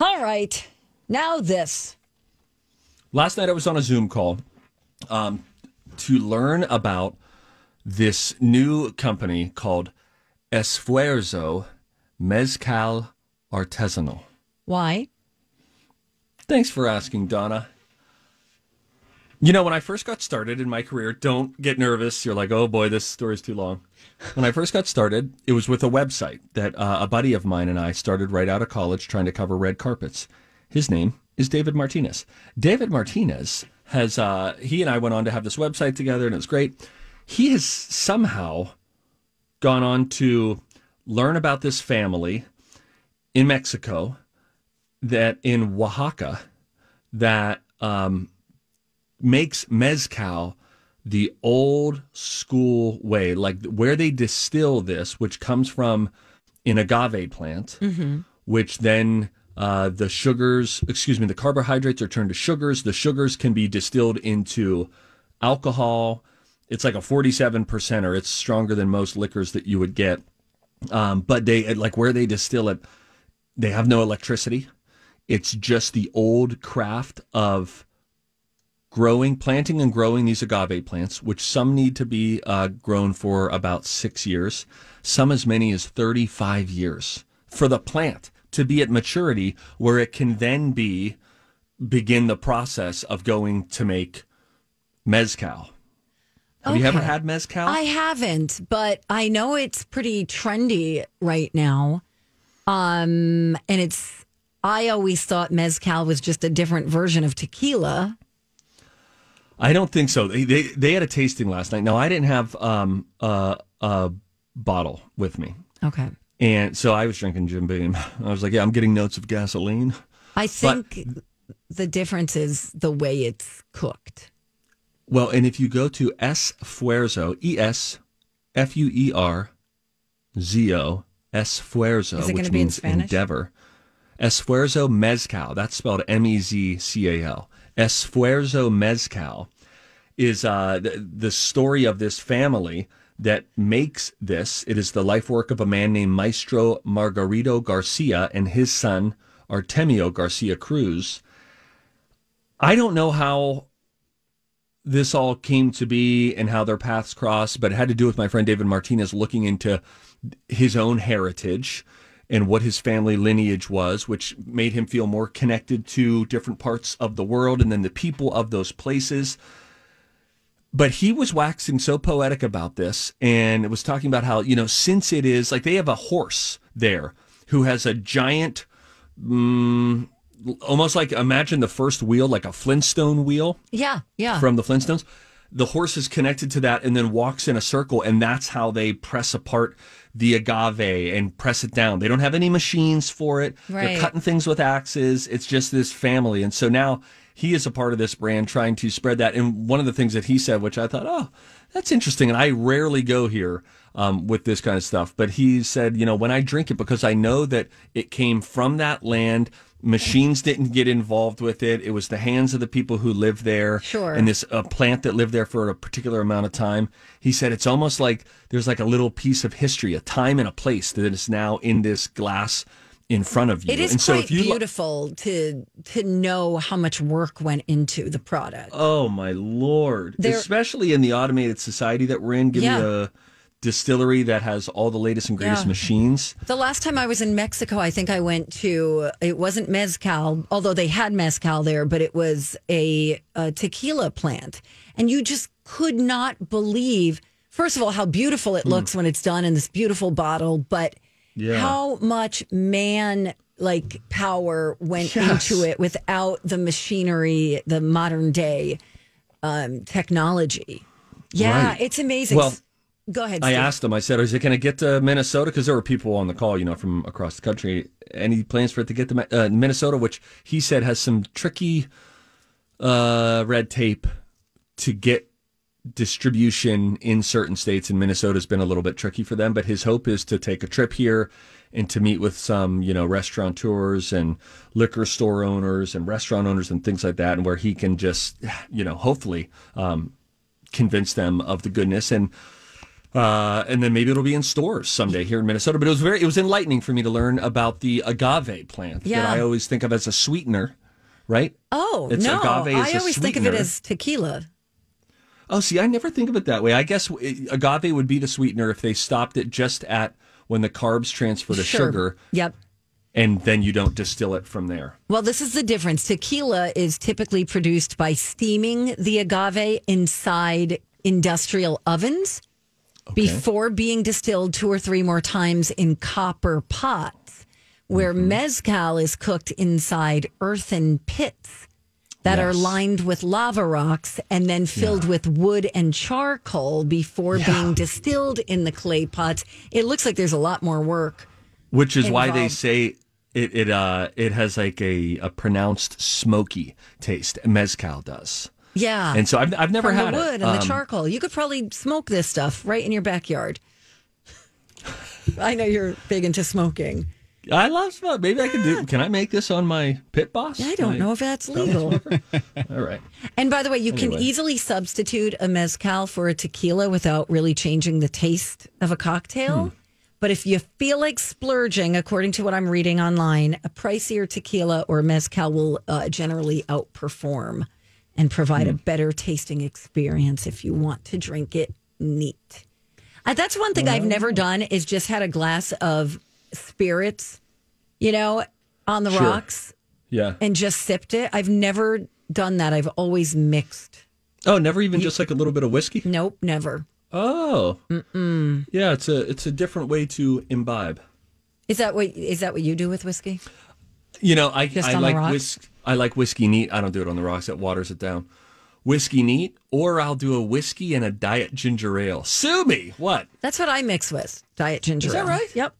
All right. Now this. Last night I was on a Zoom call um, to learn about this new company called Esfuerzo Mezcal Artesanal. Why? Thanks for asking, Donna. You know, when I first got started in my career, don't get nervous. You're like, oh boy, this story's too long. When I first got started, it was with a website that uh, a buddy of mine and I started right out of college trying to cover red carpets. His name is David Martinez. David Martinez has, uh, he and I went on to have this website together and it was great. He has somehow gone on to learn about this family in Mexico that in Oaxaca that um, makes mezcal the old school way, like where they distill this, which comes from an agave plant, which then uh, the sugars, excuse me, the carbohydrates are turned to sugars. The sugars can be distilled into alcohol. It's like a 47% or it's stronger than most liquors that you would get. Um, but they, like where they distill it, they have no electricity. It's just the old craft of growing, planting and growing these agave plants, which some need to be uh, grown for about six years, some as many as 35 years for the plant to be at maturity where it can then be begin the process of going to make mezcal. Have you ever had mezcal? I haven't, but I know it's pretty trendy right now. Um, and it's, I always thought Mezcal was just a different version of tequila. I don't think so. They, they they had a tasting last night. Now I didn't have um uh, a bottle with me, Okay. and so I was drinking Jim Beam. I was like, yeah, I'm getting notes of gasoline. I think the difference is the way it's cooked. Well, and if you go to S Fuerzo, E S F U E R Z O, Esfuerzo, which gonna be in means endeavor. Esfuerzo Mezcal, that's spelled M E Z C A L. Esfuerzo Mezcal is uh, the, the story of this family that makes this. It is the life work of a man named Maestro Margarito Garcia and his son Artemio Garcia Cruz. I don't know how this all came to be and how their paths crossed, but it had to do with my friend David Martinez looking into his own heritage and what his family lineage was, which made him feel more connected to different parts of the world and then the people of those places. But he was waxing so poetic about this and was talking about how, you know, since it is like they have a horse there who has a giant, mm, almost like imagine the first wheel, like a Flintstone wheel Yeah. Yeah. from the Flintstones. The horse is connected to that and then walks in a circle, and that's how they press apart the agave and press it down. They don't have any machines for it. Right. They're cutting things with axes. It's just this family. And so now he is a part of this brand trying to spread that. And one of the things that he said, which I thought, oh, that's interesting. And I rarely go here um, with this kind of stuff. But he said, you know, when I drink it, because I know that it came from that land, machines didn't get involved with it. It was the hands of the people who lived there. Sure. And this uh, plant that lived there for a particular amount of time. He said it's almost like there's like a little piece of history, a time and a place that is now in this glass in front of you. It is and so quite if you lo- beautiful to to know how much work went into the product. Oh my lord! There- Especially in the automated society that we're in, give Yeah. me a distillery that has all the latest and greatest Yeah. machines. The last time I was in Mexico, I think I went to it wasn't mezcal, although they had mezcal there, but it was a, a tequila plant, and you just could not believe. First of all, how beautiful it looks when it's done in this beautiful bottle, but Yeah. how much man like power went Yes. into it without the machinery, the modern day um, technology. Yeah, Right. it's amazing. Well, Go ahead. I asked him. I said, "Is it going to get to Minnesota?" Because there were people on the call, you know, from across the country. Any plans for it to get to uh, Minnesota? Which he said has some tricky uh, red tape to get distribution in certain states. And Minnesota's been a little bit tricky for them. But his hope is to take a trip here and to meet with some, you know, restaurateurs and liquor store owners and restaurant owners and things like that, and where he can just, you know, hopefully um, convince them of the goodness and uh, and then maybe it'll be in stores someday here in Minnesota. But it was very, it was enlightening for me to learn about the agave plant Yeah. that I always think of as a sweetener, right? Oh It's no! agave I always think of it as tequila. Oh, see, I never think of it that way. I guess agave would be the sweetener if they stopped it just at when the carbs transfer to Sure. sugar, Yep. and then you don't distill it from there. Well, this is the difference. Tequila is typically produced by steaming the agave inside industrial ovens before being distilled two or three more times in copper pots, where Mm-hmm. mezcal is cooked inside earthen pits that are lined with lava rocks and then filled with wood and charcoal before being distilled in the clay pots. It looks like there's a lot more work. Which is why they say it it uh it has like a, a pronounced smoky taste. Mezcal does, Yeah. and so I've I've never from had the wood it. and the Um, charcoal. You could probably smoke this stuff right in your backyard. I know you're big into smoking. I love smoke. Maybe I can do. Can I make this on my pit boss? I don't My- know if that's legal. All right. and by the way, you can Anyway. easily substitute a mezcal for a tequila without really changing the taste of a cocktail. Hmm. But if you feel like splurging, according to what I'm reading online, a pricier tequila or mezcal will uh, generally outperform and provide Hmm. a better tasting experience if you want to drink it neat. Uh, that's one thing I've never done is just had a glass of spirits, you know, on the Sure. rocks Yeah. and just sipped it. I've never done that. I've always mixed. Oh, never even just like a little bit of whiskey. Nope, never. Oh. Mm-mm. Yeah, it's a it's a different way to imbibe. Is that what is that what you do with whiskey? You know, I Just I on the like rocks? whis- I like whiskey neat. I don't do it on the rocks. That waters it down. Whiskey neat, or I'll do a whiskey and a diet ginger ale. Sue me. What? That's what I mix with. Diet ginger. Is that ale. right? Yep.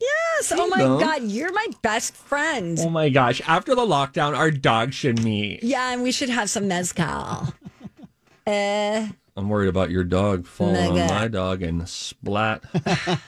Yes. oh my go. god, you're my best friend. Oh my gosh! After the lockdown, our dog should meet. Yeah, and we should have some mezcal. uh, I'm worried about your dog falling on Mega. my dog and splat.